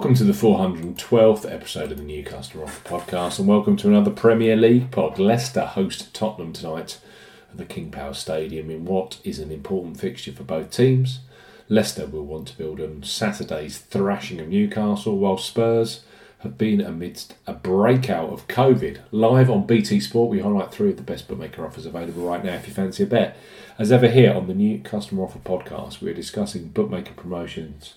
Welcome to the 412th episode of the New Customer Offer Podcast, and welcome to another Premier League pod. Leicester host Tottenham tonight at the King Power Stadium in what is an important fixture for both teams. Leicester will want to build on Saturday's thrashing of Newcastle, while Spurs have been amidst a breakout of COVID. Live on BT Sport, we highlight three of the best bookmaker offers available right now if you fancy a bet. As ever, here on the New Customer Offer Podcast, we're discussing bookmaker promotions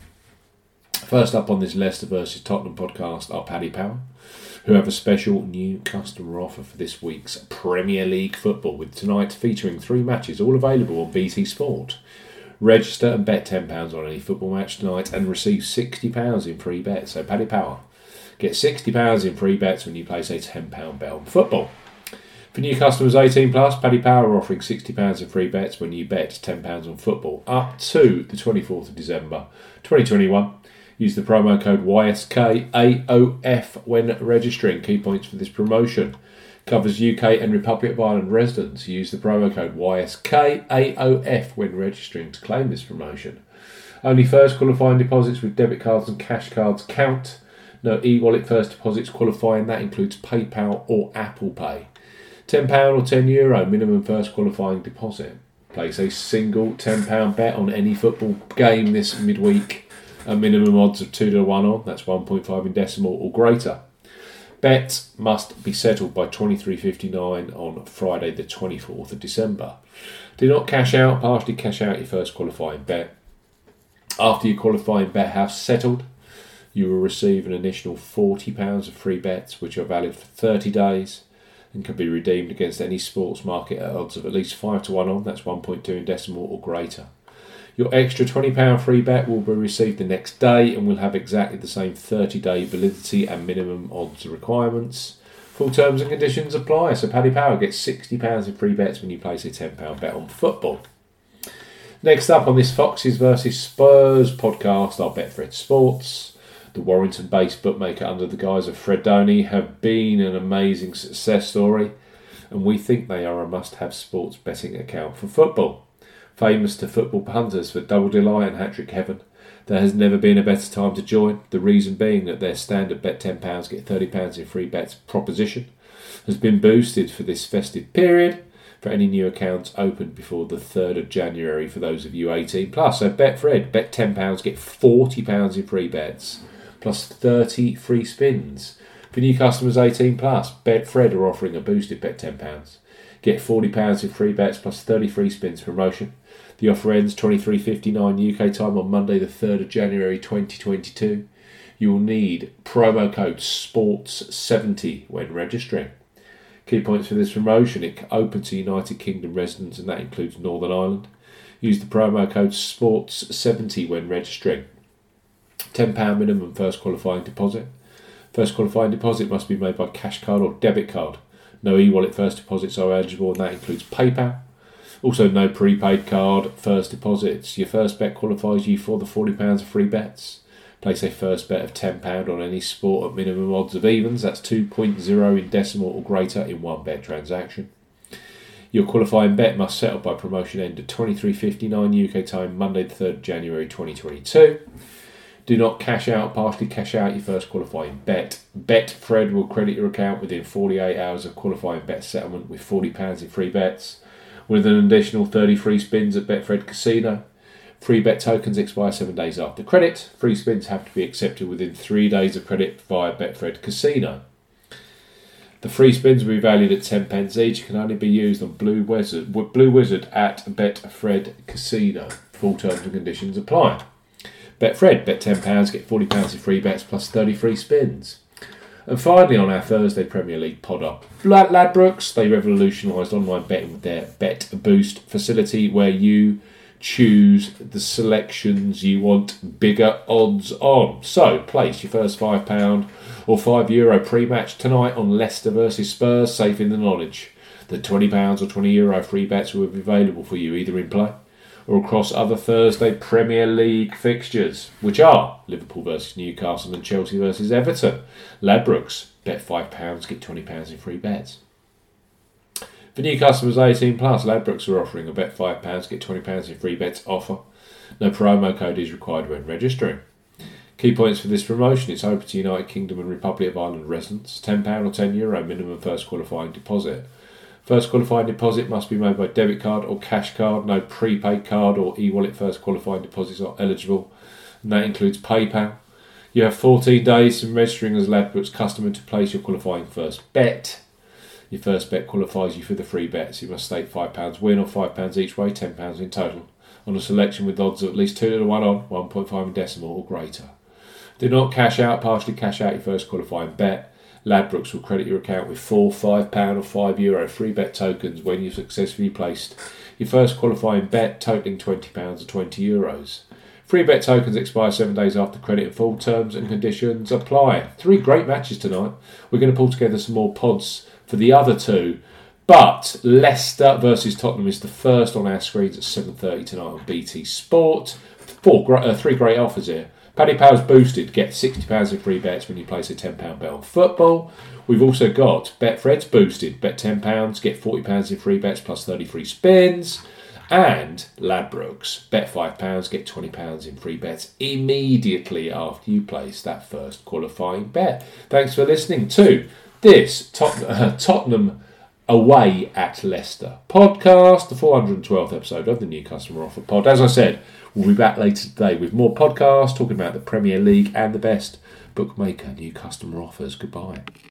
First up on this Leicester versus Tottenham podcast are Paddy Power, who have a special new customer offer for this week's Premier League football, with tonight featuring three matches, all available on BT Sport. Register and bet £10 on any football match tonight and receive £60 in free bets. So, Paddy Power, get £60 in free bets when you place a £10 bet on football. For new customers 18 plus, Paddy Power are offering £60 in free bets when you bet £10 on football up to the 24th of December 2021. Use the promo code YSKAOF when registering. Key points for this promotion covers UK and Republic of Ireland residents. Use the promo code YSKAOF when registering to claim this promotion. Only first qualifying deposits with debit cards and cash cards count. No e wallet first deposits qualifying, that includes PayPal or Apple Pay. £10 or €10 Euro minimum first qualifying deposit. Place a single £10 bet on any football game this midweek a minimum odds of 2 to 1 on, that's 1.5 in decimal or greater. Bets must be settled by 23.59 on Friday, the 24th of December. Do not cash out, partially cash out your first qualifying bet. After your qualifying bet has settled, you will receive an additional £40 of free bets, which are valid for 30 days and can be redeemed against any sports market at odds of at least 5 to 1 on, that's 1.2 in decimal or greater. Your extra £20 free bet will be received the next day and will have exactly the same 30 day validity and minimum odds requirements. Full terms and conditions apply. So Paddy Power gets £60 in free bets when you place a £10 bet on football. Next up on this Foxes versus Spurs podcast are Betfred Sports. The Warrington based bookmaker under the guise of Fred Doney have been an amazing success story, and we think they are a must have sports betting account for football famous to football punters for double delight and hat trick heaven. There has never been a better time to join, the reason being that their standard bet £10, get £30 in free bets proposition has been boosted for this festive period for any new accounts opened before the 3rd of January for those of you 18 plus. So Betfred, bet £10, get £40 in free bets plus 30 free spins. For new customers 18 plus, Betfred are offering a boosted bet £10. Get £40 in free bets plus 30 free spins promotion. The offer ends 23.59 UK time on Monday, the 3rd of January 2022. You will need promo code SPORTS70 when registering. Key points for this promotion it open to United Kingdom residents, and that includes Northern Ireland. Use the promo code SPORTS70 when registering. £10 minimum first qualifying deposit. First qualifying deposit must be made by cash card or debit card. No e wallet first deposits are eligible, and that includes PayPal. Also, no prepaid card, first deposits. Your first bet qualifies you for the £40 of free bets. Place a first bet of £10 on any sport at minimum odds of evens. That's 2.0 in decimal or greater in one bet transaction. Your qualifying bet must settle by promotion end at 23.59 UK time, Monday the 3rd January 2022. Do not cash out, partially cash out your first qualifying bet. Betfred will credit your account within 48 hours of qualifying bet settlement with £40 in free bets with an additional 30 free spins at Betfred Casino. Free bet tokens expire seven days after credit. Free spins have to be accepted within three days of credit via Betfred Casino. The free spins will be valued at 10 pence each. Can only be used on Blue Wizard, Blue Wizard at Betfred Casino. Full terms and conditions apply. Betfred, bet £10, get £40 in free bets plus 30 free spins. And finally, on our Thursday Premier League pod up, Ladbrokes, they revolutionised online betting with their Bet Boost facility where you choose the selections you want bigger odds on. So, place your first £5 or €5 Euro pre match tonight on Leicester versus Spurs, safe in the knowledge that £20 or €20 Euro free bets will be available for you either in play or across other Thursday Premier League fixtures, which are Liverpool versus Newcastle and Chelsea versus Everton. Ladbrokes, bet £5, get £20 in free bets. For new customers 18 plus, Ladbrokes are offering a bet £5, get £20 in free bets offer. No promo code is required when registering. Key points for this promotion it's open to United Kingdom and Republic of Ireland residents. £10 or €10 Euro minimum first qualifying deposit. First qualifying deposit must be made by debit card or cash card. No prepaid card or e wallet first qualifying deposits are eligible, and that includes PayPal. You have 14 days from registering as Ladbrokes customer to place your qualifying first bet. Your first bet qualifies you for the free bets. You must stake £5 win or £5 each way, £10 in total, on a selection with odds of at least 2 to 1 on, 1.5 in decimal or greater. Do not cash out, partially cash out your first qualifying bet. Ladbrokes will credit your account with four £5 or €5 Euro free bet tokens when you've successfully placed your first qualifying bet totaling £20 or €20. Free bet tokens expire seven days after credit and full terms and conditions apply. Three great matches tonight. We're going to pull together some more pods for the other two. But Leicester versus Tottenham is the first on our screens at 7.30 tonight on BT Sport. Four, uh, three great offers here. Paddy Power's boosted. Get £60 in free bets when you place a £10 bet on football. We've also got Betfred's boosted. Bet £10, get £40 in free bets plus 30 free spins. And Ladbrokes. Bet £5, get £20 in free bets immediately after you place that first qualifying bet. Thanks for listening to this uh, Tottenham away at Leicester podcast, the 412th episode of the New Customer Offer Pod. As I said, we'll be back later today with more podcasts talking about the Premier League and the best bookmaker new customer offers. Goodbye.